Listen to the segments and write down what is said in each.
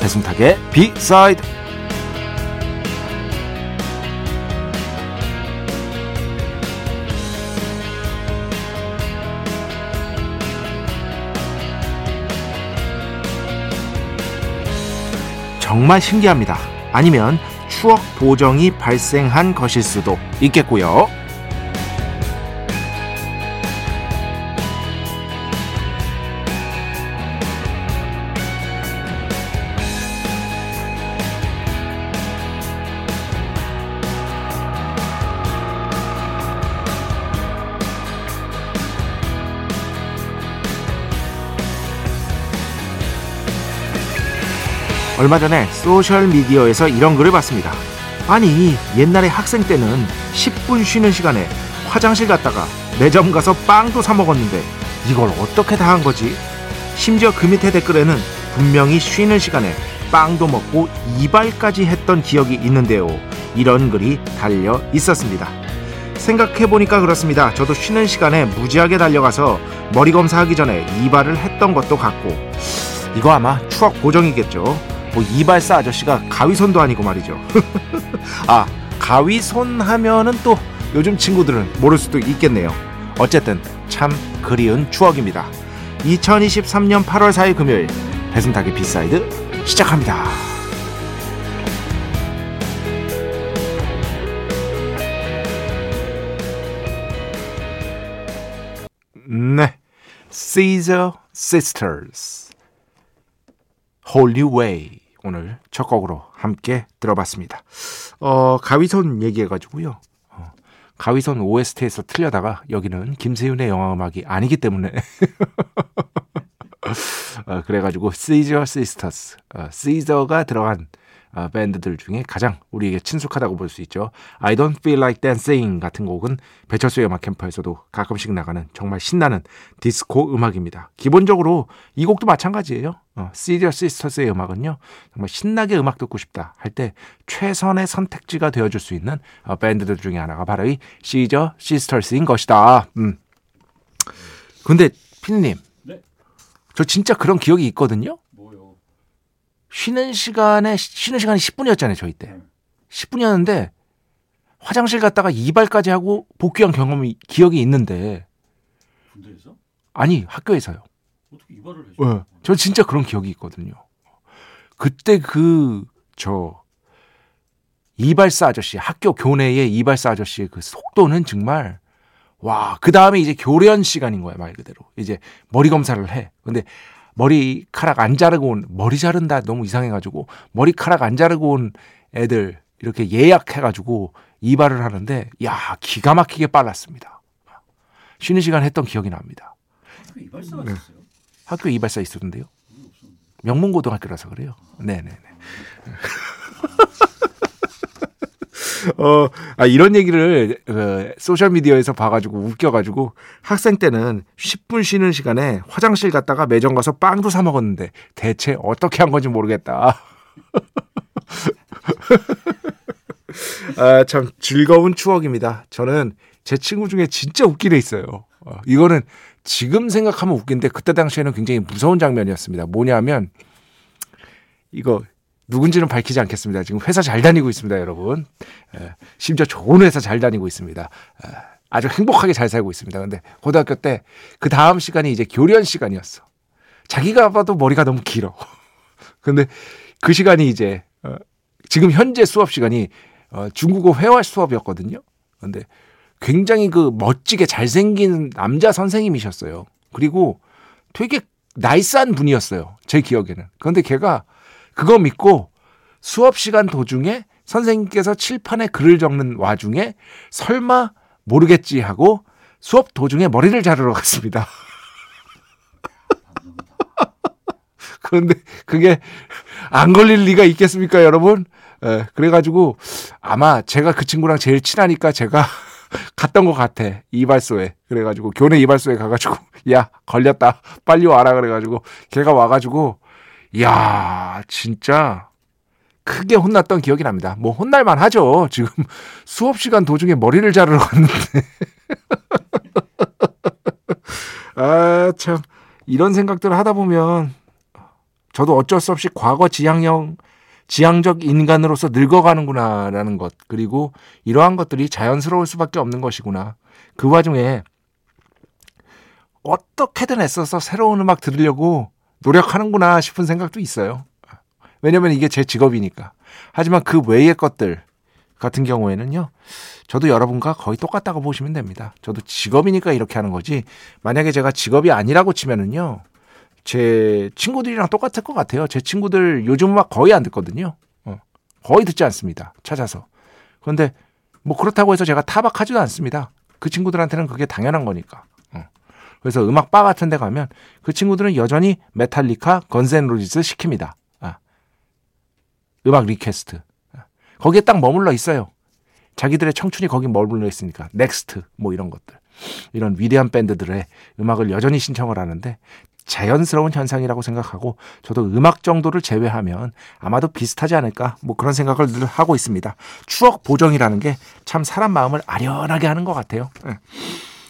배승탁의 비사이드 정말 신기합니다. 아니면 추억 보정이 발생한 것일 수도 있겠고요. 얼마 전에 소셜미디어에서 이런 글을 봤습니다. 아니, 옛날에 학생 때는 10분 쉬는 시간에 화장실 갔다가 매점 가서 빵도 사 먹었는데 이걸 어떻게 다 한 거지? 심지어 그 밑에 댓글에는 분명히 쉬는 시간에 빵도 먹고 이발까지 했던 기억이 있는데요. 이런 글이 달려 있었습니다. 생각해보니까 그렇습니다. 저도 쉬는 시간에 무지하게 달려가서 머리 검사하기 전에 이발을 했던 것도 같고 이거 아마 추억 보정이겠죠. 뭐 이발사 아저씨가 가위손도 아니고 말이죠. 아 가위손 하면은 또 요즘 친구들은 모를 수도 있겠네요. 어쨌든 참 그리운 추억입니다. 2023년 8월 4일 금요일 배순탁의 B side 시작합니다. 네, Caesar Sisters, Holy Way. 오늘 첫 곡으로 함께 들어봤습니다. 어, 가위손 얘기해가지고요. 어, 가위손 OST에서 틀려다가 여기는 김세윤의 영화 음악이 아니기 때문에 어, 그래가지고 시저 시스터스, 어, 시저가 들어간 어, 밴드들 중에 가장 우리에게 친숙하다고 볼 수 있죠. I Don't Feel Like Dancing 같은 곡은 배철수의 음악 캠퍼에서도 가끔씩 나가는 정말 신나는 디스코 음악입니다. 기본적으로 이 곡도 마찬가지예요. 어, Serious Sisters의 음악은요. 정말 신나게 음악 듣고 싶다 할 때 최선의 선택지가 되어줄 수 있는 어, 밴드들 중에 하나가 바로 이 Serious Sisters인 것이다. 음. 근데 피디님, 네? 저 진짜 그런 기억이 있거든요. 쉬는 시간에 쉬는 시간이 10분이었잖아요, 저희 때. 네. 10분이었는데 화장실 갔다가 이발까지 하고 복귀한 경험이 기억이 있는데 군대에서 아니 학교에서요. 어떻게 이발을 해줘? 네. 저 진짜 그런 기억이 있거든요. 그때 그 저 이발사 아저씨 학교 교내의 이발사 아저씨의 그 속도는 정말 와 그 다음에 이제 교련 시간인 거야 말 그대로 이제 머리 검사를 해. 근데 머리카락 안 자르고 온 머리 자른다 너무 이상해가지고 머리카락 안 자르고 온 애들 이렇게 예약해가지고 이발을 하는데 야 기가 막히게 빨랐습니다. 쉬는 시간 했던 기억이 납니다. 학교 이발사가 네. 있었어요? 학교 이발사 있었는데요. 명문고등학교라서 그래요. 네네네. 어, 아, 이런 얘기를 어, 소셜미디어에서 봐가지고 웃겨가지고 학생 때는 10분 쉬는 시간에 화장실 갔다가 매점 가서 빵도 사 먹었는데 대체 어떻게 한 건지 모르겠다. 아, 참 즐거운 추억입니다. 저는 제 친구 중에 진짜 애 있어요. 어, 이거는 지금 생각하면 웃긴데 그때 당시에는 굉장히 무서운 장면이었습니다. 뭐냐면 이거 누군지는 밝히지 않겠습니다. 지금 회사 잘 다니고 있습니다, 여러분. 에, 심지어 좋은 회사 잘 다니고 있습니다. 에, 아주 행복하게 잘 살고 있습니다. 근데 고등학교 때 그 다음 시간이 이제 교련 시간이었어. 자기가 봐도 머리가 너무 길어. 근데 그 시간이 이제 어, 지금 현재 수업 시간이 어, 중국어 회화 수업이었거든요. 근데 굉장히 그 멋지게 잘생긴 남자 선생님이셨어요. 그리고 되게 나이스한 분이었어요. 제 기억에는. 그런데 걔가 그거 믿고 수업 시간 도중에 선생님께서 칠판에 글을 적는 와중에 설마 모르겠지 하고 수업 도중에 머리를 자르러 갔습니다. 그런데 그게 안 걸릴 리가 있겠습니까, 여러분? 예, 그래가지고 아마 제가 그 친구랑 제일 친하니까 제가 갔던 것 같아. 이발소에. 그래가지고 교내 이발소에 가가지고 야 걸렸다. 빨리 와라 그래가지고 걔가 와가지고 야 진짜 크게 혼났던 기억이 납니다. 뭐 혼날만 하죠. 지금 수업 시간 도중에 머리를 자르러 갔는데. 아, 참. 이런 생각들을 하다 보면 저도 어쩔 수 없이 과거 지향형, 지향적 인간으로서 늙어가는구나라는 것. 그리고 이러한 것들이 자연스러울 수밖에 없는 것이구나. 그 와중에 어떻게든 애써서 새로운 음악 들으려고 노력하는구나 싶은 생각도 있어요. 왜냐면 이게 제 직업이니까. 하지만 그 외의 것들 같은 경우에는요. 저도 여러분과 거의 똑같다고 보시면 됩니다. 저도 직업이니까 이렇게 하는 거지. 만약에 제가 직업이 아니라고 치면은요. 제 친구들이랑 똑같을 것 같아요. 제 친구들 요즘 막 거의 안 듣거든요. 어, 거의 듣지 않습니다. 찾아서. 그런데 뭐 그렇다고 해서 제가 타박하지도 않습니다. 그 친구들한테는 그게 당연한 거니까. 어. 그래서 음악 바 같은 데 가면 그 친구들은 여전히 Metallica, Guns N' Roses 시킵니다. 아. 음악 request. 아. 거기에 딱 머물러 있어요. 자기들의 청춘이 거기 머물러 있으니까. 넥스트 뭐 이런 것들. 이런 위대한 밴드들의 음악을 여전히 신청을 하는데 자연스러운 현상이라고 생각하고 저도 음악 정도를 제외하면 아마도 비슷하지 않을까 뭐 그런 생각을 늘 하고 있습니다. 추억 보정이라는 게 참 사람 마음을 아련하게 하는 것 같아요. 네.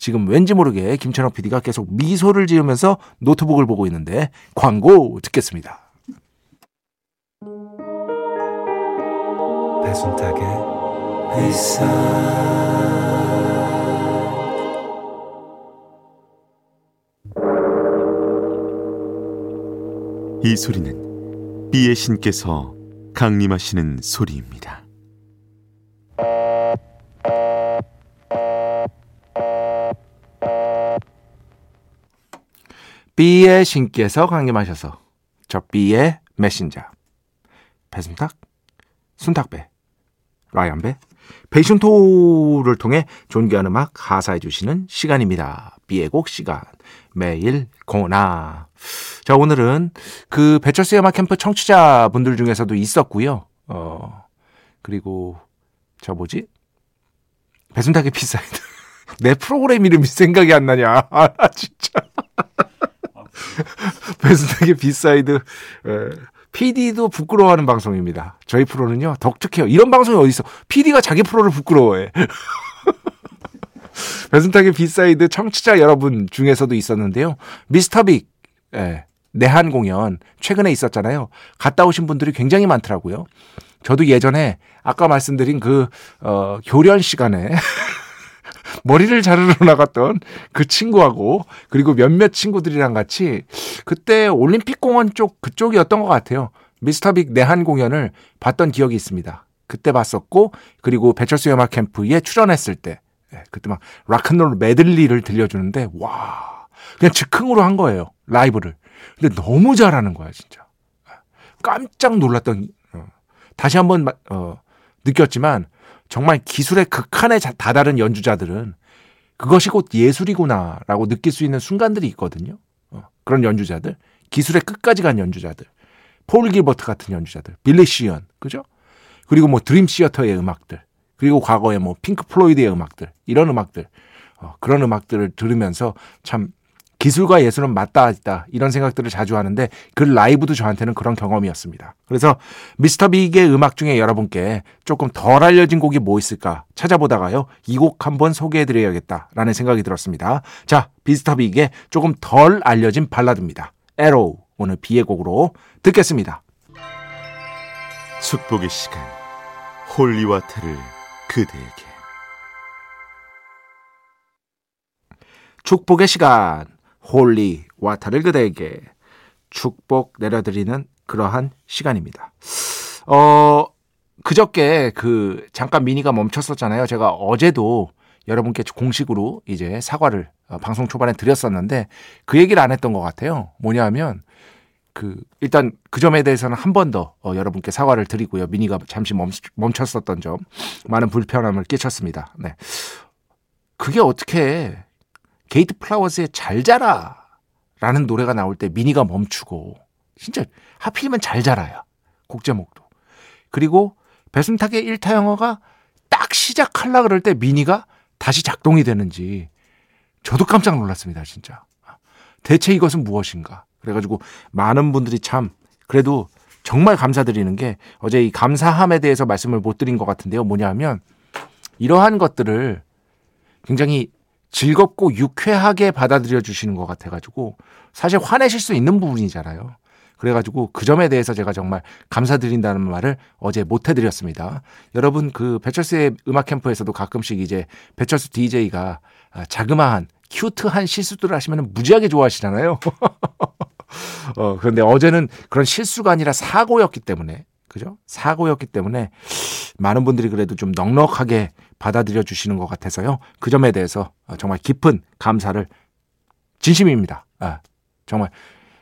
지금 왠지 모르게 김천호 PD가 계속 미소를 지으면서 노트북을 보고 있는데 광고 듣겠습니다. 배순탁의 회사 이 소리는 비의 신께서 강림하시는 소리입니다. B의 신께서 강림하셔서 저 B의 메신저. 배순탁, 순탁배, 라이언배, 베이션토를 통해 존귀한 음악 하사해 주시는 시간입니다. B의 곡 시간. 매일 공나 자 오늘은 그 배철수 음악 캠프 청취자분들 중에서도 있었고요. 어 그리고 저 뭐지? 배순탁의 B side. 내 프로그램 이름이 생각이 안 나냐. 아 진짜 배순탁의 B side 에, PD도 부끄러워하는 방송입니다. 저희 프로는요 독특해요. 이런 방송이 어디 있어? PD가 자기 프로를 부끄러워해. 배순탁의 B side 청취자 여러분 중에서도 있었는데요. Mr. Big 예, 내한 공연 최근에 있었잖아요. 갔다 오신 분들이 굉장히 많더라고요. 저도 예전에 아까 말씀드린 그 어, 교련 시간에 머리를 자르러 나갔던 그 친구하고 그리고 몇몇 친구들이랑 같이 그때 올림픽 공원 쪽 그쪽이었던 것 같아요. Mr. Big 내한 공연을 봤던 기억이 있습니다. 그때 봤었고 그리고 배철수 음악 캠프에 출연했을 때 예, 그때 막 락큰롤 메들리를 들려주는데 와 그냥 즉흥으로 한 거예요 라이브를. 근데 너무 잘하는 거야 진짜. 깜짝 놀랐던 어, 다시 한번 어, 느꼈지만 정말 기술의 극한에 다다른 연주자들은 그것이 곧 예술이구나라고 느낄 수 있는 순간들이 있거든요. 어, 그런 연주자들, 기술의 끝까지 간 연주자들, 폴 길버트 같은 연주자들, 빌리 시언, 그죠? 그리고 뭐 Dream Theater의 음악들, 그리고 과거에 뭐 Pink Floyd의 음악들, 이런 음악들, 어, 그런 음악들을 들으면서 참 기술과 예술은 맞닿아 있다 이런 생각들을 자주 하는데 그 라이브도 저한테는 그런 경험이었습니다. 그래서 Mr. Big의 음악 중에 여러분께 조금 덜 알려진 곡이 뭐 있을까 찾아보다가요 이 곡 한번 소개해드려야겠다라는 생각이 들었습니다. 자 Mr. Big의 조금 덜 알려진 발라드입니다. Arrow 오늘 B의 곡으로 듣겠습니다. 축복의 시간 Holy Water를 그대에게 축복의 시간 Holy Water를 그대에게 축복 내려드리는 그러한 시간입니다. 어 그저께 그 잠깐 미니가 멈췄었잖아요. 제가 어제도 여러분께 공식으로 이제 사과를 어, 방송 초반에 드렸었는데 그 얘기를 안 했던 것 같아요. 뭐냐면 그 일단 그 점에 대해서는 한 번더 어, 여러분께 사과를 드리고요. 미니가 잠시 멈, 멈췄었던 점 많은 불편함을 끼쳤습니다. 네. 그게 어떻게 게이트 플라워스의 잘 자라 라는 노래가 나올 때 미니가 멈추고 진짜 하필이면 잘 자라야 곡 제목도. 그리고 배순탁의 1타 영어가 딱 시작할라 그럴 때 미니가 다시 작동이 되는지 저도 깜짝 놀랐습니다 진짜. 대체 이것은 무엇인가? 그래가지고 많은 분들이 참 그래도 정말 감사드리는 게 어제 이 감사함에 대해서 말씀을 못 드린 것 같은데요. 뭐냐 하면 이러한 것들을 굉장히 즐겁고 유쾌하게 받아들여 주시는 것 같아가지고 사실 화내실 수 있는 부분이잖아요. 그래가지고 그 점에 대해서 제가 정말 감사드린다는 말을 어제 못 해드렸습니다. 여러분 그 배철수의 음악 캠프에서도 가끔씩 이제 배철수 DJ가 자그마한 큐트한 실수들을 하시면 무지하게 좋아하시잖아요. 어, 그런데 어제는 그런 실수가 아니라 사고였기 때문에 그죠? 사고였기 때문에 많은 분들이 그래도 좀 넉넉하게 받아들여 주시는 것 같아서요. 그 점에 대해서 정말 깊은 감사를 진심입니다. 아, 정말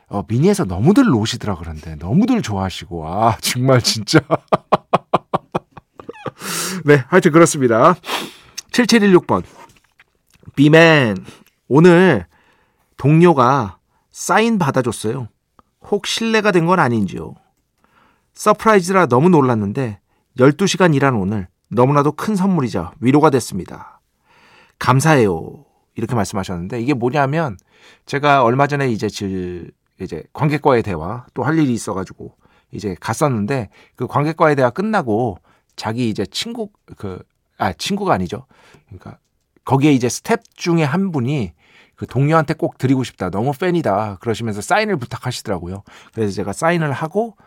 어, 미니에서 너무들 노시더라 그런데 너무들 좋아하시고 아 정말 진짜 네 하여튼 그렇습니다. 7716번 B-man 오늘 동료가 사인 받아줬어요. 혹 실례가 된 건 아닌지요. surprise라 너무 놀랐는데 12시간 일한 오늘 너무나도 큰 선물이자 위로가 됐습니다. 감사해요. 이렇게 말씀하셨는데 이게 뭐냐면 제가 얼마 전에 이제 GV 이제 관객과의 대화 또 할 일이 있어가지고 이제 갔었는데 그 관객과의 대화 끝나고 자기 이제 친구 그 아 친구가 아니죠. 그러니까 거기에 이제 스텝 중에 한 분이 그 동료한테 꼭 드리고 싶다. 너무 팬이다. 그러시면서 사인을 부탁하시더라고요. 그래서 제가 사인을 하고 어,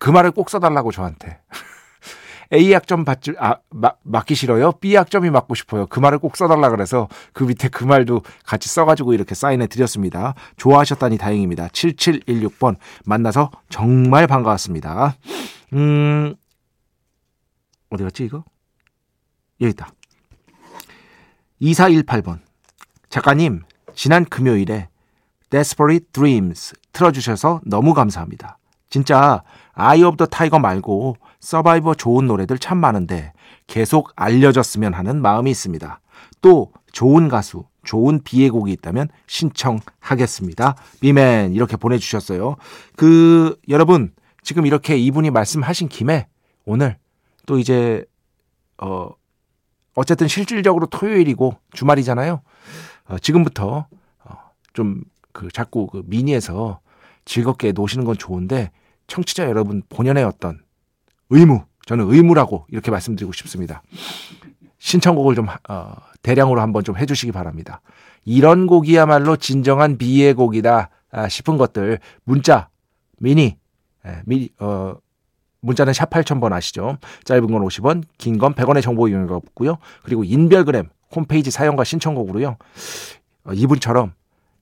그 말을 꼭 써달라고 저한테. A 학점 받지 아 마, 맞기 싫어요. B 학점이 맞고 싶어요. 그 말을 꼭 써달라 그래서 그 밑에 그 말도 같이 써가지고 이렇게 사인해 드렸습니다. 좋아하셨다니 다행입니다. 7716번 만나서 정말 반가웠습니다. 음 어디 갔지 이거? 여기 있다. 2418번 작가님 지난 금요일에 Desperate Dreams 틀어주셔서 너무 감사합니다. 진짜 Eye of the Tiger 말고 서바이버 좋은 노래들 참 많은데 계속 알려졌으면 하는 마음이 있습니다. 또 좋은 가수, 좋은 B의 곡이 있다면 신청하겠습니다. B-man 이렇게 보내주셨어요. 그 여러분 지금 이렇게 이분이 말씀하신 김에 오늘 또 이제 어 어쨌든 실질적으로 토요일이고 주말이잖아요. 어, 지금부터 어, 좀그 자꾸 그 미니에서 즐겁게 노시는 건 좋은데 청취자 여러분 본연의 어떤 의무, 저는 의무라고 이렇게 말씀드리고 싶습니다. 신청곡을 좀 어, 대량으로 한번 좀 해주시기 바랍니다. 이런 곡이야말로 진정한 비의 곡이다 아, 싶은 것들 문자 미니 에, 미 어, 문자는 샵 8000번 아시죠? 짧은 건 50원, 긴 건 100원의 정보 이용료가 붙고요. 그리고 인별그램 홈페이지 사연과 신청곡으로요. 어, 이분처럼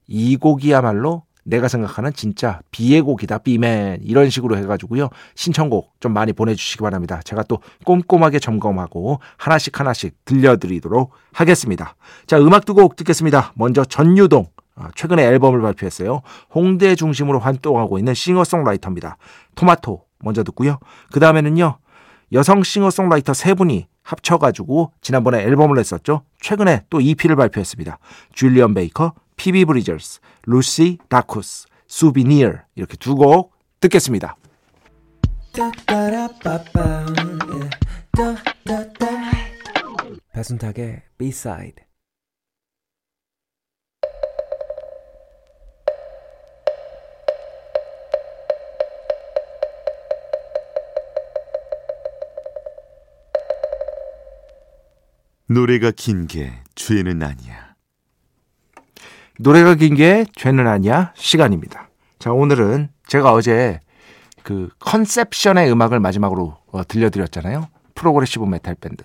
이 곡이야말로 내가 생각하는 진짜 비의 곡이다 비맨. 이런 식으로 해가지고요. 신청곡 좀 많이 보내주시기 바랍니다. 제가 또 꼼꼼하게 점검하고 하나씩 하나씩 들려드리도록 하겠습니다. 자 음악 두 곡 듣겠습니다. 먼저 전유동 아, 최근에 앨범을 발표했어요. 홍대 중심으로 활동하고 있는 싱어송라이터입니다. 토마토 먼저 듣고요. 그 다음에는요 여성 싱어송라이터 세 분이 합쳐가지고 지난번에 앨범을 냈었죠. 최근에 또 EP를 발표했습니다. 줄리언 베이커 피비 브리저스, 루시 다쿠스, Souvenir 이렇게 두 곡 듣겠습니다. 배순탁의 B-side 노래가 긴 게 죄는 아니야. 노래가 긴 게 죄는 아니야 시간입니다. 자 오늘은 제가 어제 그 컨셉션의 음악을 마지막으로 어, 들려드렸잖아요. progressive 메탈 밴드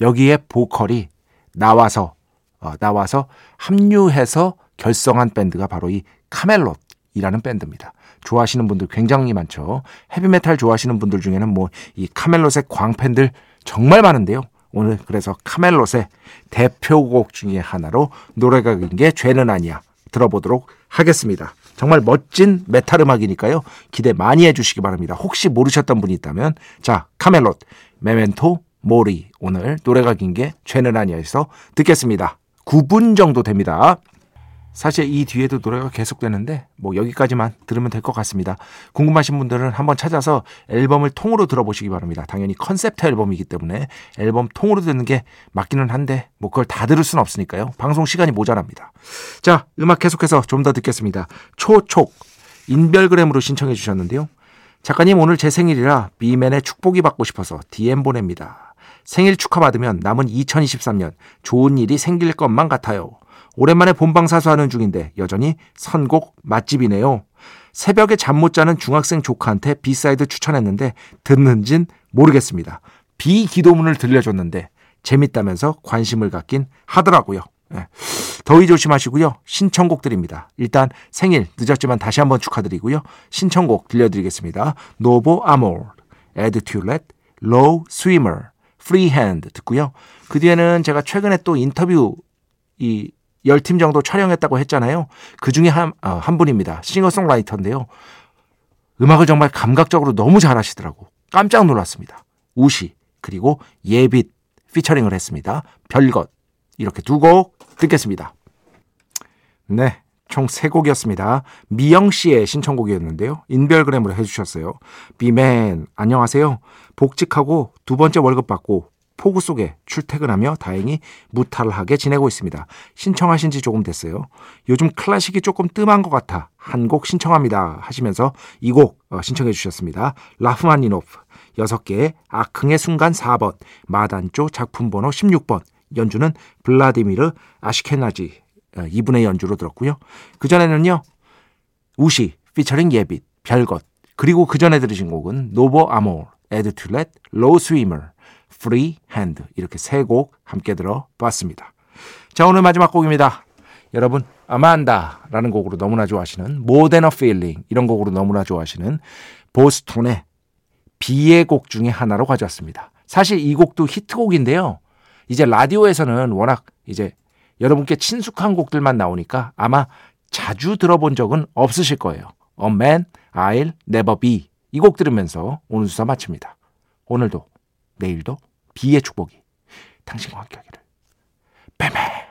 여기에 보컬이 나와서 어, 나와서 합류해서 결성한 밴드가 바로 이 카멜롯이라는 밴드입니다. 좋아하시는 분들 굉장히 많죠. 헤비메탈 좋아하시는 분들 중에는 뭐 이 카멜롯의 광팬들 정말 많은데요. 오늘 그래서 카멜롯의 대표곡 중에 하나로 노래가 긴게 죄는 아니야 들어보도록 하겠습니다. 정말 멋진 메탈 음악이니까요. 기대 많이 해주시기 바랍니다. 혹시 모르셨던 분이 있다면 자 카멜롯 Memento Mori 오늘 노래가 긴 게 죄는 아니야에서 듣겠습니다. 9분 정도 됩니다. 사실 이 뒤에도 노래가 계속되는데 뭐 여기까지만 들으면 될 것 같습니다. 궁금하신 분들은 한번 찾아서 앨범을 통으로 들어보시기 바랍니다. 당연히 컨셉트 앨범이기 때문에 앨범 통으로 듣는 게 맞기는 한데 뭐 그걸 다 들을 수는 없으니까요. 방송 시간이 모자랍니다. 자, 음악 계속해서 좀 더 듣겠습니다. 초촉 인별그램으로 신청해 주셨는데요. 작가님 오늘 제 생일이라 B-man의 축복이 받고 싶어서 DM 보냅니다. 생일 축하받으면 남은 2023년 좋은 일이 생길 것만 같아요. 오랜만에 본방 사수하는 중인데 여전히 선곡 맛집이네요. 새벽에 잠 못 자는 중학생 조카한테 B side 추천했는데 듣는진 모르겠습니다. B 기도문을 들려줬는데 재밌다면서 관심을 갖긴 하더라고요. 예. 더위 조심하시고요. 신청곡 드립니다. 일단 생일 늦었지만 다시 한번 축하드리고요. 신청곡 들려드리겠습니다. Novo Amor, Ed Tullett, Lowswimmer, Freehand 듣고요. 그 뒤에는 제가 최근에 또 인터뷰 이 10팀 정도 촬영했다고 했잖아요. 그 중에 한, 어, 한 분입니다. 싱어송라이터인데요. 음악을 정말 감각적으로 너무 잘하시더라고. 깜짝 놀랐습니다. 우시, 그리고 예빛 피처링을 했습니다. 별것. 이렇게 두 곡 듣겠습니다. 네. 총세 곡이었습니다. 미영 씨의 신청곡이었는데요. 인별그램으로 해주셨어요. 비맨, 안녕하세요. 복직하고 두 번째 월급 받고 폭우 속에 출퇴근하며 다행히 무탈하게 지내고 있습니다. 신청하신 지 조금 됐어요. 요즘 클래식이 조금 뜸한 것 같아 한 곡 신청합니다 하시면서 이곡 어, 신청해 주셨습니다. 라흐마니노프 6개의 악흥의 순간 4번 마단조 작품 번호 16번 연주는 블라디미르 아시케나지 어, 이분의 연주로 들었고요. 그전에는요. 우시 피처링 예빛 별것 그리고 그전에 들으신 곡은 Novo Amor Ed Tullett Lowswimmer Freehand 이렇게 세 곡 함께 들어봤습니다. 자 오늘 마지막 곡입니다. 여러분 아만다라는 곡으로 너무나 좋아하시는 More Than a Feeling 이런 곡으로 너무나 좋아하시는 보스톤의 B의 곡 중에 하나로 가져왔습니다. 사실 이 곡도 히트곡인데요. 이제 라디오에서는 워낙 이제 여러분께 친숙한 곡들만 나오니까 아마 자주 들어본 적은 없으실 거예요. A Man I'll Never Be 이 곡 들으면서 오늘 수사 마칩니다. 오늘도 내일도 B의 축복이 당신과 함께하기를. 뱀뱀